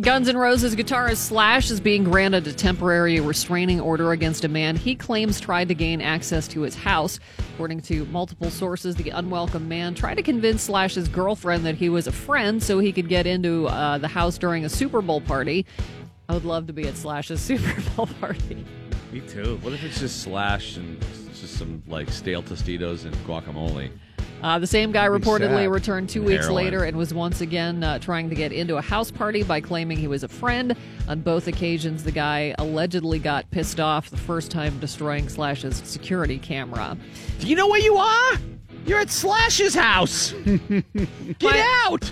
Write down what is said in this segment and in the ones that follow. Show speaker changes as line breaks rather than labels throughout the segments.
Guns N' Roses guitarist Slash is being granted a temporary restraining order against a man he claims tried to gain access to his house. According to multiple sources, the unwelcome man tried to convince Slash's girlfriend that he was a friend so he could get into uh, the house during a Super Bowl party. I would love to be at Slash's Super Bowl party.
Me too. What if it's just Slash and just some like stale Tostitos and guacamole?
Uh, the same guy
That'd
reportedly
sad.
returned two
And
weeks
heroin.
later and was once again uh, trying to get into a house party by claiming he was a friend. On both occasions, the guy allegedly got pissed off the first time destroying Slash's security camera.
Do you know where you are? You're at Slash's house. Get out!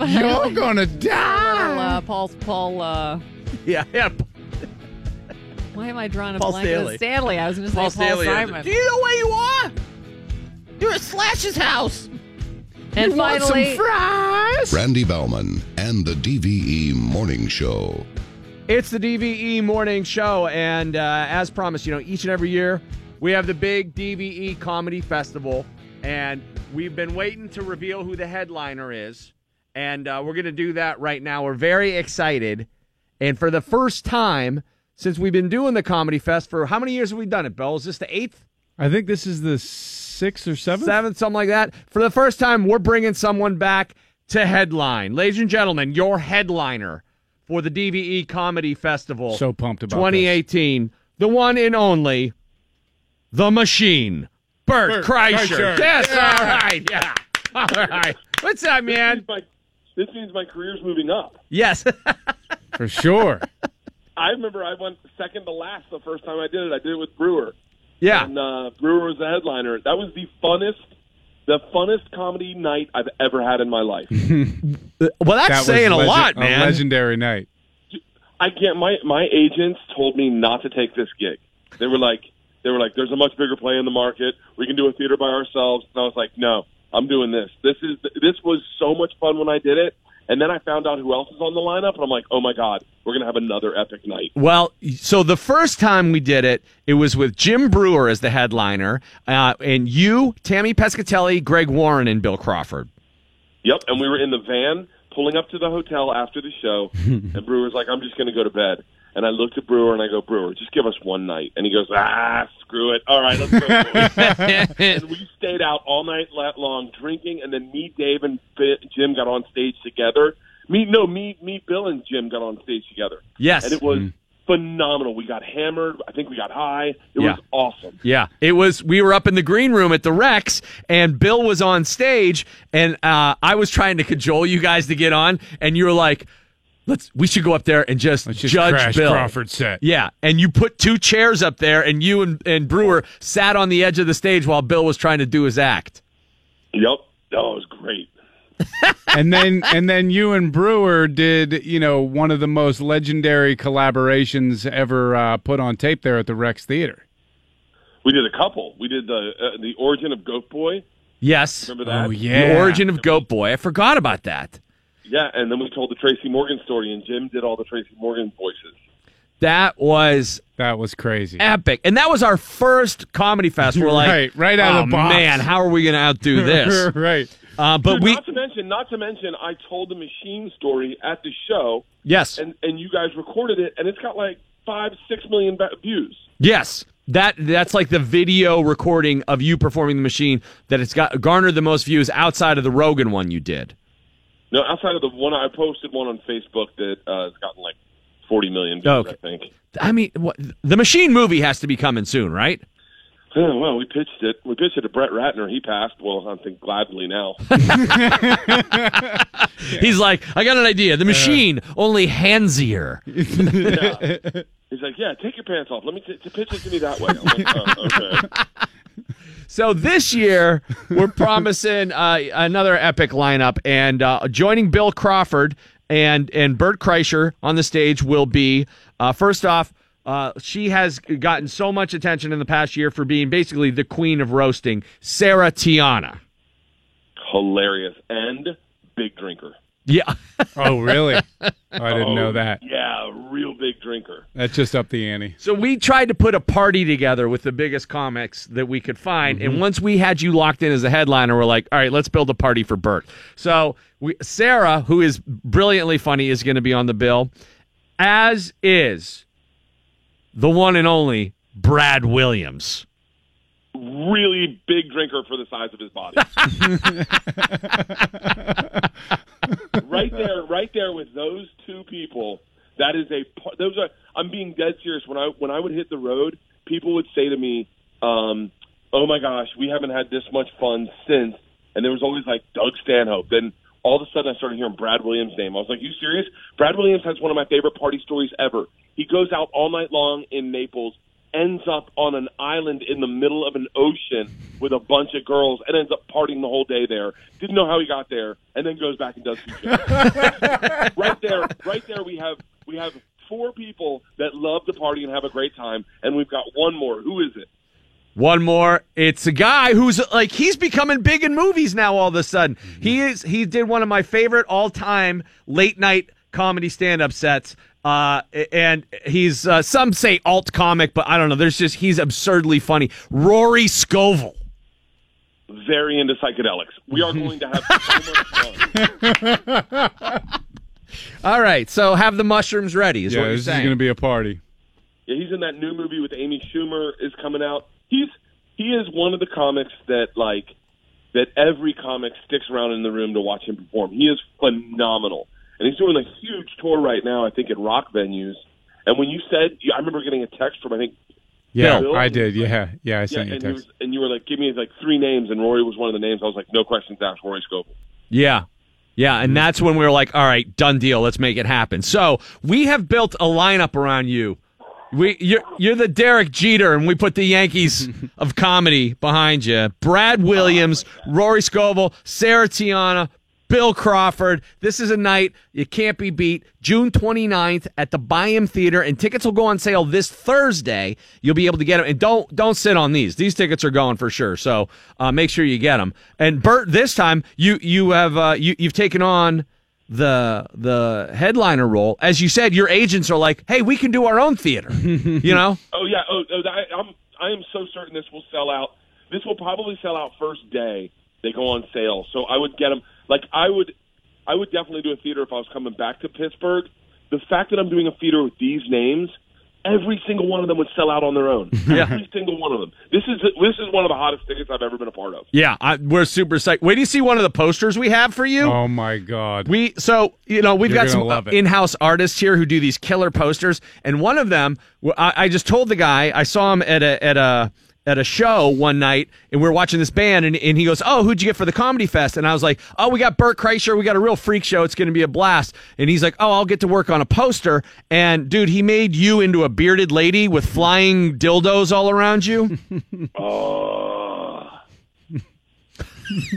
You're gonna
Little,
die.
uh, Paul, Paul, uh,
Yeah, yeah.
why am I drawing a
Paul
blank?
Stanley.
Stanley. I was going to say
Paul
Paul,
Stanley.
Simon.
Do you know where you are? You're at Slash's house.
And
You want some
finally,
fries?
Randy Bauman and the DVE Morning Show.
It's the DVE Morning Show, and uh, as promised, you know, each and every year we have the big DVE Comedy Festival, and we've been waiting to reveal who the headliner is, and uh, we're going to do that right now. We're very excited, and for the first time since we've been doing the Comedy Fest for how many years have we done it, Bill? Is this the eighth?
I think this is the sixth or seventh.
seventh, something like that. For the first time, we're bringing someone back to headline. Ladies and gentlemen, your headliner for the DVE Comedy Festival
So pumped about
2018, the one and only, The Machine, Bert,
Bert
Kreischer.
Kreischer.
Yes,
Yeah.
all right, yeah. All right. What's up, man?
My, this means my career's moving up.
Yes.
for sure.
I remember I went second to last the first time I did it. I did it with Breuer.
Yeah.
And uh, Breuer was the headliner. That was the funnest, the funnest comedy night I've ever had in my life.
Well, that's
That
saying a
legend-
lot, man.
A legendary night.
I can't. My my agents told me not to take this gig. They were like, they were like, "There's a much bigger play in the market. We can do a theater by ourselves." And I was like, "No, I'm doing this. This is this was so much fun when I did it." And then I found out who else is on the lineup, and I'm like, "Oh my god, we're gonna have another epic night."
Well, so the first time we did it, it was with Jim Breuer as the headliner, uh, and you, Tammy Pescatelli, Greg Warren, and Bill Crawford.
Yep, and we were in the van pulling up to the hotel after the show, and Breuer's like, "I'm just going to go to bed." And I looked at Breuer and I go, "Breuer, just give us one night." And he goes, "Ah, screw it. All right, let's go." and we stayed out all night long drinking, and then me, Dave, and Jim got on stage together. Me, no, me, me, Bill, and Jim got on stage together,
Yes.
and it was phenomenal. We got hammered. I think we got high. It
Yeah.
was awesome.
Yeah, it was. We were up in the green room at the Rex, and Bill was on stage, and uh, I was trying to cajole you guys to get on, and you were like, "Let's, we should go up there and just,
Let's just
judge
crash
Bill."
Crawford's set.
Yeah, and you put two chairs up there, and you and, and Breuer sat on the edge of the stage while Bill was trying to do his act.
Yep, that was great.
and then and then you and Breuer did you know one of the most legendary collaborations ever uh, put on tape there at the Rex Theater.
We did a couple. We did the uh, the origin of Goat Boy.
Yes,
Remember that?
Oh yeah,
the origin of Goat Boy. I forgot about that.
Yeah, and then we told the Tracy Morgan story, and Jim did all the Tracy Morgan voices.
That was
that was crazy.
epic, and that was our first comedy fest. We're like,
Right, right out of
"Oh,
the box."
Man, how are we going to outdo this?
right.
Uh, but
Dude,
we,
not to mention, not to mention, I told the machine story at the show,
yes,
and and you guys recorded it, and it's got like five, six million views.
yes, that that's like the video recording of you performing the machine that it's got garnered the most views outside of the Rogan one you did.
No, outside of the one I posted one on Facebook that uh, has gotten like forty million views.
Okay.
I think.
I mean, what, the machine movie has to be coming soon, right?
Well, we pitched it. We pitched it to Brett Ratner. He passed. Well, I think gladly now.
He's like, I got an idea. The machine, only handsier.
He's like, yeah, take your pants off. Let me t- pitch it to me that way. I'm like, oh, okay.
So this year we're promising uh, another epic lineup, and uh, joining Bill Crawford and and Bert Kreischer on the stage will be uh, first off. Uh, she has gotten so much attention in the past year for being basically the queen of roasting, Sarah Tiana.
Hilarious and big drinker.
Yeah,
Oh really? Oh, I didn't
Oh,
know that.
Yeah, real big big drinker.
That's just up the ante.
So we tried to put a party together with the biggest comics that we could find, and mm-hmm. once we had you locked in as a headliner, we're like, all right, let's build a party for Bert. So we, Sarah, who is brilliantly funny, is going to be on the bill, as is the one and only Brad Williams.
Really big drinker for the size of his body. right there, right there with those two people. That is a those are. I'm being dead serious. When I when I would hit the road, people would say to me, um, "Oh my gosh, we haven't had this much fun since." And there was always like Doug Stanhope. Then all of a sudden, I started hearing Brad Williams' name. I was like, "You serious?" Brad Williams has one of my favorite party stories ever. He goes out all night long in Naples, ends up on an island in the middle of an ocean with a bunch of girls, and ends up partying the whole day there. Didn't know how he got there, and then goes back and does two shows. right there, right there, we have we have four people that love to party and have a great time, and we've got one more. Who is it?
One more. It's a guy who's like he's becoming big in movies now. All of a sudden, he mm-hmm. is. He did one of my favorite all-time late night comedy stand-up sets. Uh, and he's uh, some say alt comic, but I don't know. There's just he's absurdly funny. Rory Scovel.
Very into psychedelics. We are going to have so much fun.
All right, so have the mushrooms ready. Is
yeah,
what you're
this is
saying.
going to be a party.
Yeah, he's in that new movie with Amy Schumer is coming out. He's he is one of the comics that like that every comic sticks around in the room to watch him perform. He is phenomenal, and he's doing a huge tour right now. I think at rock venues. And when you said, I remember getting a text from I think
Yeah,
Bill?
I did. Yeah, yeah, I
yeah,
sent you a text.
was, and you were like, give me like three names, and Rory was one of the names. I was like, no questions asked, Rory Scovel.
Yeah. Yeah,
Mm-hmm.
and that's when we were like, all right, done deal. Let's make it happen. So we have built a lineup around you. We you're you're the Derek Jeter, and we put the Yankees of comedy behind you. Brad Williams, Rory Scovel, Sarah Tiana, Bill Crawford. This is a night you can't be beat. June 29th at the Byham Theater, and tickets will go on sale this Thursday. You'll be able to get them, and don't don't sit on these. These tickets are going for sure. So uh, make sure you get them. And Bert, this time you you have uh, you you've taken on the the headliner role. As you said, your agents are like, "Hey, we can do our own theater." you know.
Oh yeah. Oh, oh I, I'm I am so certain this will sell out. This will probably sell out first day they go on sale. So I would get them. Like I would, I would definitely do a theater if I was coming back to Pittsburgh. The fact that I'm doing a theater with these names, every single one of them would sell out on their own. Yeah. Every single one of them. This is this is one of the hottest tickets I've ever been a part of.
Yeah, I, we're super psyched. Wait, do you see one of the posters we have for you?
Oh my God!
We so you know we've
You're
got some
uh,
in-house artists here who do these killer posters, and one of them, I, I just told the guy I saw him at a at a at a show one night, and we were watching this band, and, and he goes, "Oh, who'd you get for the comedy fest?" And I was like, "Oh, we got Bert Kreischer. We got a real freak show. It's going to be a blast." And he's like, "Oh, I'll get to work on a poster." And dude, he made you into a bearded lady with flying dildos all around you.
Oh,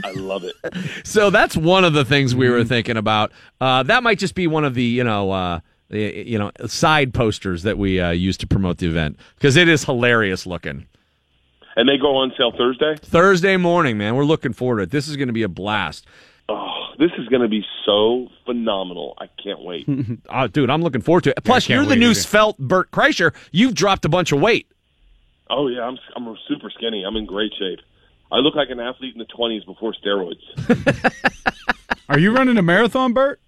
I love it.
So that's one of the things we were thinking about. Uh, that might just be one of the you know uh, you know side posters that we uh, use to promote the event because it is hilarious looking.
And they go on sale Thursday.
Thursday morning, man, we're looking forward to it. This is going to be a blast,
Oh, this is going to be so phenomenal. I can't wait.
uh, dude. I'm looking forward to it. Plus,
can't
you're the new
either.
svelte Bert Kreischer. You've dropped a bunch of weight.
Oh yeah, I'm I'm super skinny. I'm in great shape. I look like an athlete in the 20s before steroids.
Are you running a marathon, Bert?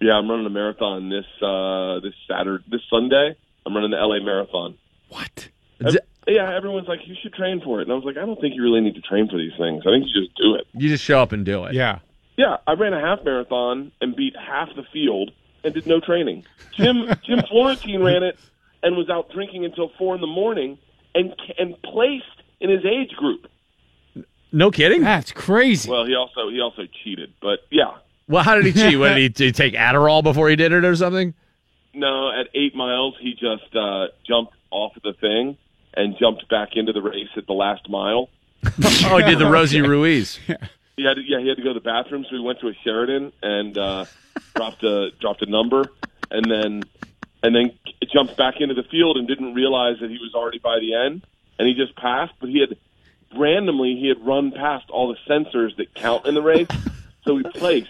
yeah, I'm running a marathon this uh this Saturday, this Sunday. I'm running the LA Marathon.
What?
Ev- yeah, everyone's like, you should train for it, and I was like, I don't think you really need to train for these things. I think you just do it.
You just show up and do it.
Yeah.
Yeah, I ran a half marathon and beat half the field and did no training. Jim Jim Florentine ran it and was out drinking until four in the morning and and placed in his age group.
No kidding.
That's crazy.
Well, he also he also cheated, but yeah.
Well, how did he cheat? What, did, he, did he take Adderall before he did it or something?
No, at eight miles, he just uh, jumped off of the thing and jumped back into the race at the last mile.
Oh, he did the Rosie Ruiz.
He had to, yeah, he had to go to the bathroom, so he went to a Sheraton and uh, dropped a dropped a number, and then and then jumped back into the field and didn't realize that he was already by the end, and he just passed. But he had randomly he had run past all the sensors that count in the race, so he placed.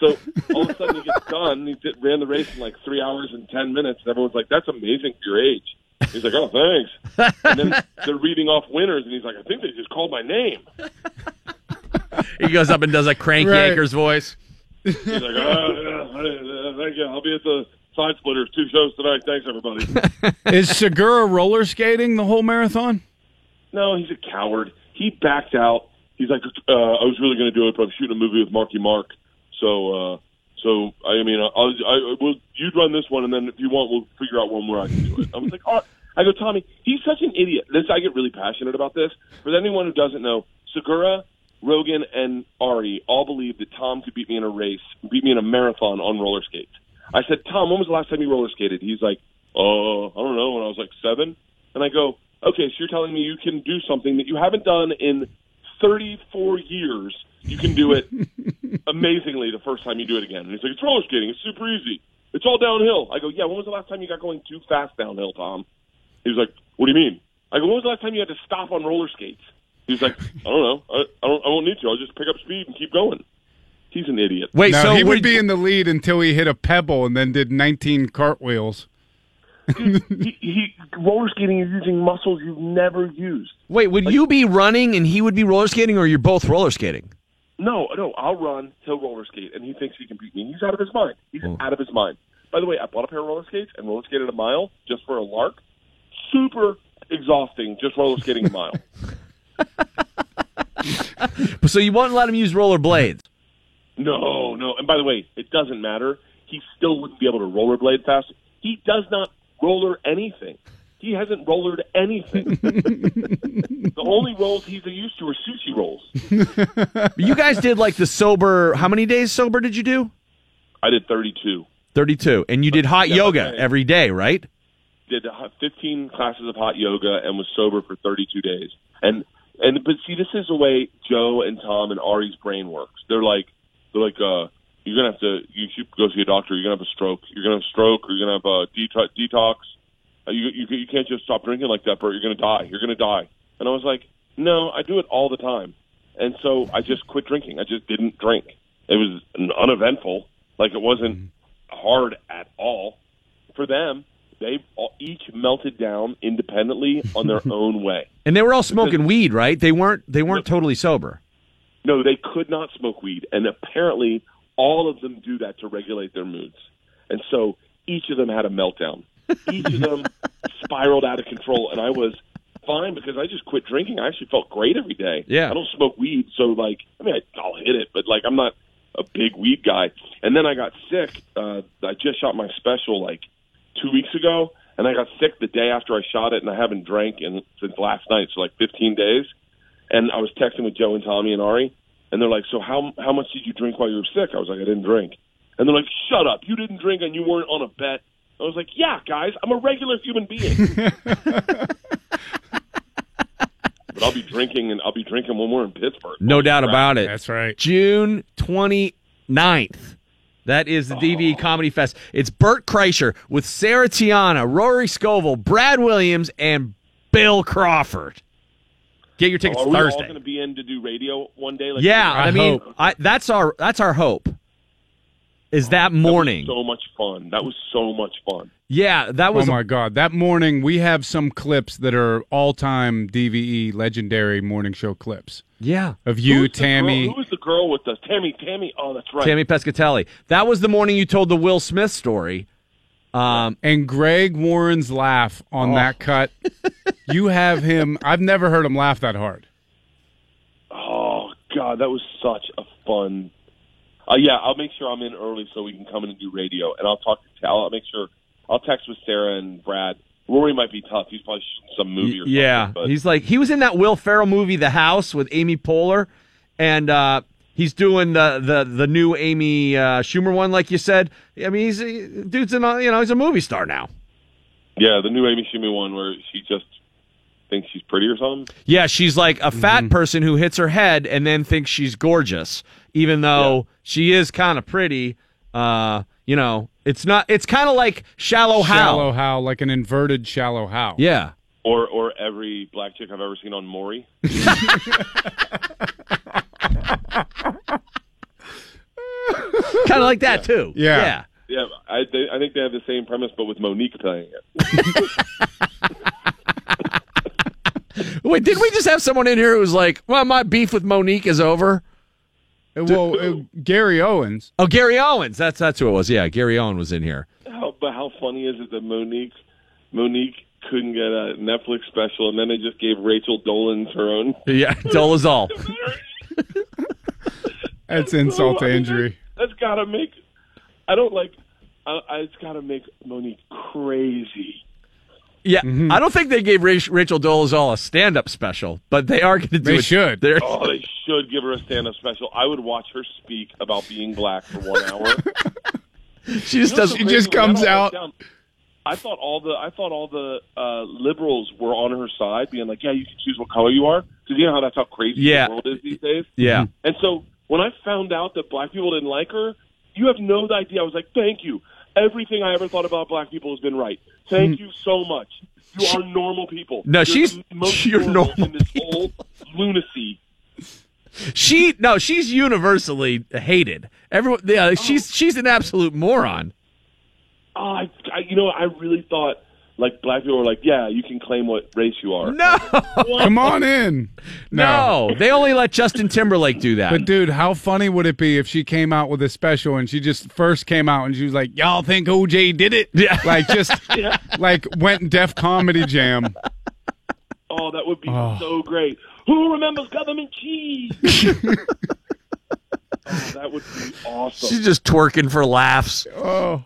So all of a sudden he gets done. He did, ran the race in like three hours and ten minutes. And everyone's like, "That's amazing for your age." He's like, "Oh, thanks." And then they're reading off winners, and he's like, "I think they just called my name."
He goes up and does a crank
Right.
Yanker's voice.
He's like, "Oh, yeah, uh, thank you. I'll be at the Side Splitters two shows tonight. Thanks, everybody."
Is Segura roller skating the whole marathon?
No, he's a coward. He backed out. He's like, uh, I was really going to do it, but I'm shooting a movie with Marky Mark. So, uh, so I mean, I'll, I, will you'd run this one, and then if you want, we'll figure out one where I can do it. I was like, oh, I go, Tommy, he's such an idiot. This I get really passionate about this. For anyone who doesn't know, Segura, Rogan, and Ari all believe that Tom could beat me in a race, beat me in a marathon on roller skates. I said, Tom, when was the last time you roller skated? He's like, uh, I don't know, when I was like seven. And I go, okay, so you're telling me you can do something that you haven't done in 34 years. You can do it amazingly the first time you do it again. And he's like, it's roller skating. It's super easy. It's all downhill. I go, yeah, when was the last time you got going too fast downhill, Tom? He's like, what do you mean? I go, when was the last time you had to stop on roller skates? He's like, I don't know. I, I don't. I won't need to. I'll just pick up speed and keep going. He's an idiot.
Wait,
no,
so
he would
would-
be in the lead until he hit a pebble and then did 19 cartwheels.
he, he roller skating is using muscles you've never used.
Wait, would you be running and he would be roller skating, or you're both roller skating?
No, no, I'll run. He'll roller skate, and he thinks he can beat me. He's out of his mind. He's hmm. out of his mind. By the way, I bought a pair of roller skates and roller skated a mile just for a lark. Super exhausting, just roller skating a mile.
So you won't let him use roller blades?
No, no. And by the way, it doesn't matter. He still wouldn't be able to rollerblade fast. He does not roller anything. He hasn't rollered anything. the only rolls he's used to are sushi rolls.
You guys did like the sober. How many days sober did you do?
I did 32.
Thirty-two, and you did hot
Yeah,
yoga
okay.
every day, right?
did uh, 15 classes of hot yoga and was sober for 32 days. And and but see, this is the way Joe and Tom and Ari's brain works. They're like they're like uh you're gonna have to you should go see a doctor. You're gonna have a stroke. You're gonna have a stroke. Or you're gonna have a detox. Uh, you, you you can't just stop drinking like that, Bert. You're gonna die. You're gonna die. And I was like, no, I do it all the time. And so I just quit drinking. I just didn't drink. It was uneventful. Like it wasn't hard at all for them. They all, each melted down independently on their own way.
And they were all smoking weed, right? They weren't. They weren't totally sober.
No, they could not smoke weed, and apparently all of them do that to regulate their moods. And so each of them had a meltdown. Each of them spiraled out of control, and I was fine because I just quit drinking. I actually felt great every day.
Yeah.
I don't smoke weed, so like, I mean, I, I'll hit it, but like, I'm not a big weed guy. And then I got sick. Uh, I just shot my special like two weeks ago, and I got sick the day after I shot it, and I haven't drank in, since last night, so like 15 days. And I was texting with Joe and Tommy and Ari, and they're like, "So how how much did you drink while you were sick?" I was like, "I didn't drink." And they're like, "Shut up! You didn't drink, and you weren't on a bet." I was like, "Yeah, guys, I'm a regular human being." but I'll be drinking, and I'll be drinking when we're in Pittsburgh.
No doubt about it.
That's right.
June 29th. That is the DVE oh. Comedy Fest. It's Bert Kreischer with Sarah Tiana, Rory Scovel, Brad Williams, and Bill Crawford. Get your tickets
Are we all
Thursday.
going to be in to do radio one day? Like
yeah,
I
I, mean. I, that's our that's our hope. Is that morning?
so much fun. That was so much fun.
yeah, that was.
Oh
was.
my God! That morning, we have some clips that are all-time DVE legendary morning show clips
yeah,
of you,
Who was the
Tammy.
Girl, who was the girl with the Tammy? Tammy. Oh, that's right.
Tammy Pescatelli. That was the morning you told the Will Smith story. Um,
and Greg Warren's laugh on
Oh.
that cut. you have him. I've never heard him laugh that hard.
Oh God, that was such a fun. Uh, yeah, I'll make sure I'm in early so we can come in and do radio, and I'll talk to. Tal. I'll make sure I'll text with Sarah and Brad. Rory might be tough. He's probably shooting some movie or
yeah,
something. But
he's like he was in that Will Ferrell movie, The House, with Amy Poehler, and uh, he's doing the the the new Amy uh, Schumer one, like you said. I mean, he's he, dude's in you know he's a movie star now.
yeah, the new Amy Schumer one where she just thinks she's pretty or something.
Yeah, she's like a fat person who hits her head and then thinks she's gorgeous, even though she is kind of pretty. Uh, you know, it's not. It's kind of like Shallow Hal.
Shallow Hal, like an inverted Shallow Hal.
Yeah.
Or or every black chick I've ever seen on Maury.
kind of like that too.
Yeah.
yeah.
Yeah, I, they, I think they have the same premise, but with Mo'Nique playing it.
Wait, did we just have someone in here who was like, "Well, my beef with Mo'Nique is over"?
Well, uh, Gary Owens.
Oh, Gary Owens. That's that's who it was. Yeah, Gary Owens was in here.
How, but how funny is it that Mo'Nique Mo'Nique couldn't get a Netflix special, and then they just gave Rachel Dolans her own.
Yeah, Dolezal.
That's insult
I
to
mean,
injury.
That's gotta make. I don't like. I, I, it's gotta make Mo'Nique crazy.
Yeah, I don't think they gave Rach- Rachel Dolezal a stand-up special, but they are going to do
They
it.
should.
They're,
Oh, they should give her a stand-up special. I would watch her speak about being black for one hour.
she just does.
She just comes out-
I thought all the I thought all the uh, liberals were on her side, being like, "Yeah, you can choose what color you are," because you know how that's how crazy
Yeah.
the world is these days.
Yeah,
And so when I found out that black people didn't like her, you have no idea. I was like, "Thank you. Everything I ever thought about black people has been right. Thank you so much. You are normal people.
No,
You're
she's-
most
you're
normal in
normal
this whole lunacy."
She no, she's universally hated. Everyone, yeah, oh. she's she's an absolute moron.
Oh, I, I, you know, I really thought like black people were like, yeah, you can claim what race you are.
No,
Come on in.
no, they only let Justin Timberlake do that.
But dude, how funny would it be if she came out with a special and she just first came out and she was like, "Y'all think OJ did it?"
Yeah.
like just like went Def Comedy Jam.
Oh, that would be
Oh.
so great. Who remembers government cheese? oh, that would be awesome.
she's just twerking for laughs.
Oh,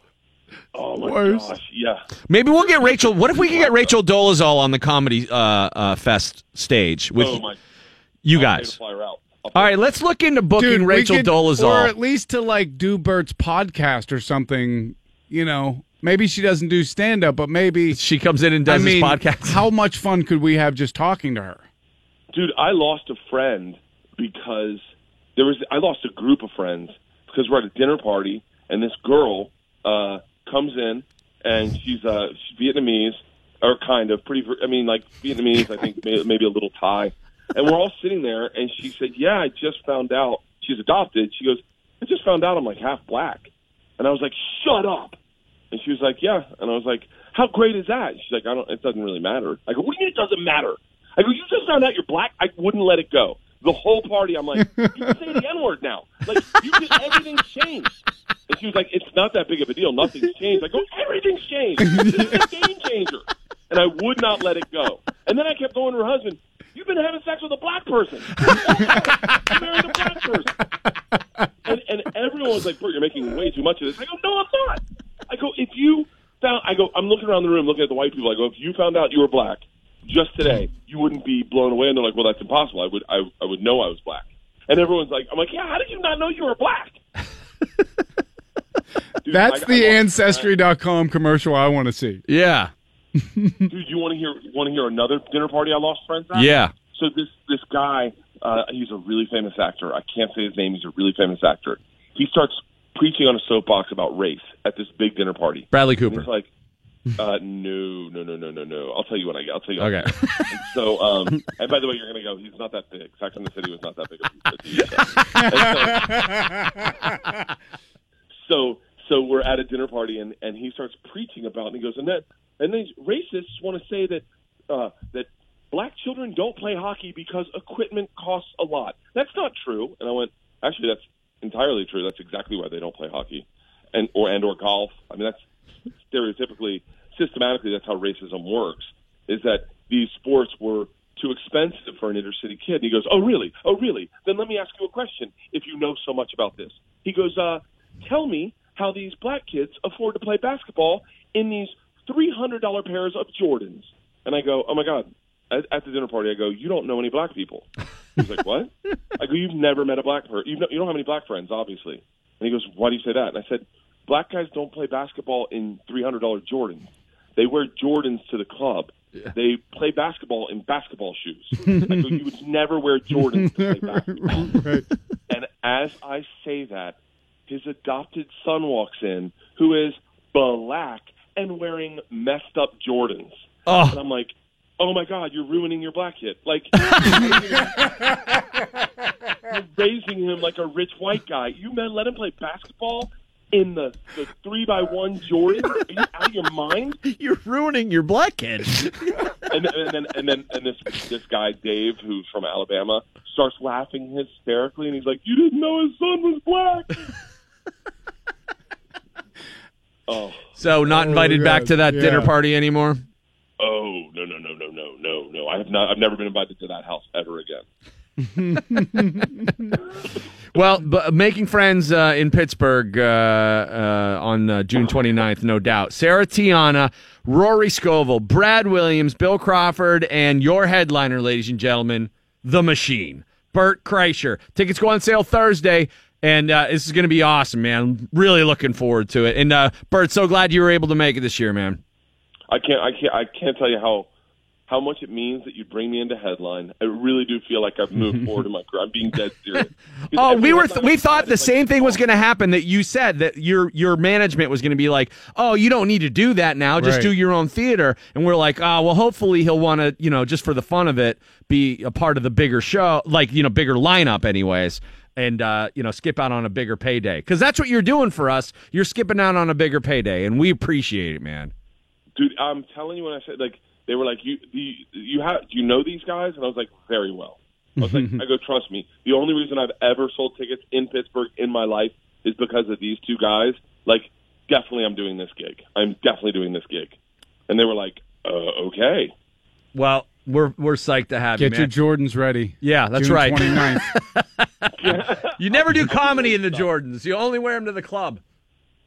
oh my
worse.
gosh, yeah.
Maybe we'll get Rachel. What if we could get Rachel Dolezal on the comedy uh, uh, fest stage with
oh my,
you guys?
to fly her out. I'll
All right, let's look into booking
dude,
Rachel
could-
Dolezal.
or at least to like do Bert's podcast or something. You know, maybe she doesn't do stand up, but maybe
she comes in and
I
does
mean,
this podcast.
how much fun could we have just talking to her?
Dude i lost a friend because there was i lost a group of friends because we're at a dinner party and this girl uh comes in and she's uh she's vietnamese or kind of pretty i mean like vietnamese i think maybe a little thai. And we're all sitting there and she said yeah i just found out she's adopted. She goes i just found out i'm like half black. And i was like shut up. And she was like yeah. And i was like how great is that? She's like i don't it doesn't really matter. I go what do you mean it doesn't matter I go, you just found out you're black. I wouldn't let it go. The whole party, I'm like, you can say the N word now. Like, you can, everything's changed. And she was like, it's not that big of a deal. Nothing's changed. I go, everything's changed. This is a game changer. And I would not let it go. And then I kept going to her husband, you've been having sex with a black person. you married a black person. And, and everyone was like, Bert, you're making way too much of this. I go, no, I'm not. I go, if you found, I go, I'm looking around the room looking at the white people. I go, if you found out you were black just today, you wouldn't be blown away. And they're like, well, that's impossible. I would, I, I would know I was black. And everyone's like, I'm like, yeah, how did you not know you were black? Dude,
That's
I-
the
I
Ancestry.com commercial I want to see.
yeah,
Dude, you want to hear, want to hear another dinner party I lost friends at?
yeah.
So this this guy, uh, he's a really famous actor. I can't say his name. He's a really famous actor. He starts preaching on a soapbox about race at this big dinner party.
Bradley
And
Cooper.
it's like, uh, no, no, no, no, no, no. I'll tell you when I get. I'll tell you. when I
Okay.
get. And so, um, and by the way, you're gonna go. He's not that big. Sex in the City was not that big. Of a TV show. And so, so, so we're at a dinner party, and and he starts preaching about, and he goes, and that, and these racists want to say that uh, that black children don't play hockey because equipment costs a lot. That's not true. And I went, actually, that's entirely true. That's exactly why they don't play hockey, and or and or golf. I mean, that's stereotypically, systematically, that's how racism works. Is that these sports were too expensive for an inner city kid? And he goes, "Oh, really? Oh, really? Then let me ask you a question. If you know so much about this, he goes, uh, tell me how these black kids afford to play basketball in these three hundred dollar pairs of Jordans." And I go, "Oh my god." At, the dinner party, I go, "You don't know any black people." He's like, "What?" I go, "You've never met a black person. You, know, you don't have any black friends, obviously." And he goes, "Why do you say that?" And I said, "Black guys don't play basketball in three hundred dollar Jordans. They wear Jordans to the club. They play basketball in basketball shoes. Go, you would never wear Jordans to play basketball." And as I say that, his adopted son walks in, who is black and wearing messed up Jordans. Oh. And
Oh,
I'm like, "Oh my God, you're ruining your black kid!" Like you're raising him like a rich white guy. You man, let him play basketball in the the three by one Jordan. Are you out of your mind?
You're ruining your black kid.
and, and then and then and this this guy Dave, who's from Alabama, starts laughing hysterically, and he's like, "You didn't know his son was black." oh,
So not oh, invited
yeah,
back to that dinner party anymore.
oh, no, no, no, no, no, no, no! I have not. I've never been invited to that house ever again.
Well, making friends uh, in Pittsburgh uh, uh, on uh, June 29th, no doubt. Sarah Tiana, Rory Scovel, Brad Williams, Bill Crawford, and your headliner, ladies and gentlemen, The Machine, Bert Kreischer. Tickets go on sale Thursday. And uh, this is going to be awesome, man. Really looking forward to it. And uh, Bert, so glad you were able to make it this year, man.
I can't. I can't. I can't tell you how how much it means that you bring me into headline. I really do feel like I've moved forward in my career. I'm being dead serious.
Oh, we were th- we thought the
it's like,
same thing was going to happen. That you said that your your management was going to be like, oh, you don't need to do that now. Just
Right.
do your own theater. And we're like, oh, well, hopefully he'll want to, you know, just for the fun of it, be a part of the bigger show, like you know, bigger lineup, anyways. And uh, you know, skip out on a bigger payday because that's what you're doing for us. You're skipping out on a bigger payday, and we appreciate it, man.
dude. I'm telling you when I said like they were like you you you have do you know these guys? And I was like very well. I was like I go trust me. The only reason I've ever sold tickets in Pittsburgh in my life is because of these two guys. Like definitely I'm doing this gig. I'm definitely doing this gig. And they were like, uh, okay.
Well, we're we're psyched to have
Get
you,
Get
your.
Jordans ready.
Yeah, that's
June
right.
29th.
you never do comedy in the Jordans. You only wear them to the club.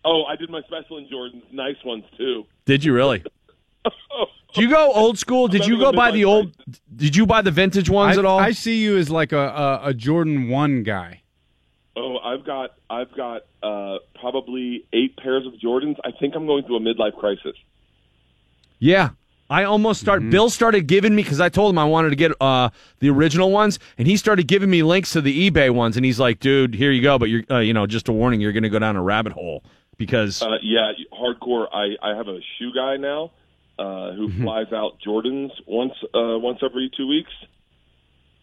Oh, I did my special in Jordan's, nice ones too.
Did you really? Do you go old school? Did you go
Remember
buy
the
the old? Did you buy the vintage ones
I,
at all?
I see you as like a, a, a Jordan 1 guy.
Oh, I've got I've got uh, probably eight pairs of Jordans. I think I'm going through a midlife crisis.
yeah, I almost start. Bill started giving me because I told him I wanted to get uh, the original ones, and he started giving me links to the eBay ones, and he's like, "Dude, here you go." But you're, uh, you know, just a warning, you're going to go down a rabbit hole because
Uh, yeah, hardcore. I, I have a shoe guy now uh, who flies out Jordans once uh, once every two weeks.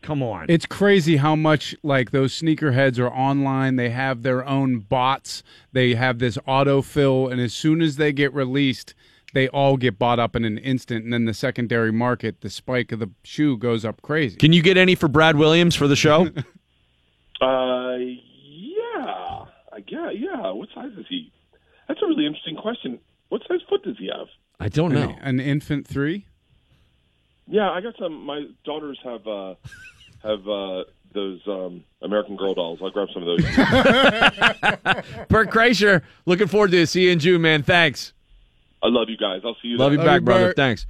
come on,
It's crazy how much like those sneakerheads are online. They have their own bots. They have this autofill, and as soon as they get released, they all get bought up in an instant. And then the secondary market, the spike of the shoe goes up crazy.
can you get any for Brad Williams for the show?
Uh, yeah, I guess. Yeah, what size is he? That's a really interesting question. What size foot does he have?
I don't know.
An, an infant three.
Yeah, I got some. My daughters have uh, have uh, those um, American Girl dolls. I'll grab some of those.
Bert Kreischer, looking forward to it. See you in June, man. Thanks.
I love you guys. I'll see you.
Love you
then.
Love
back,
you,
brother.
Bert.
Thanks.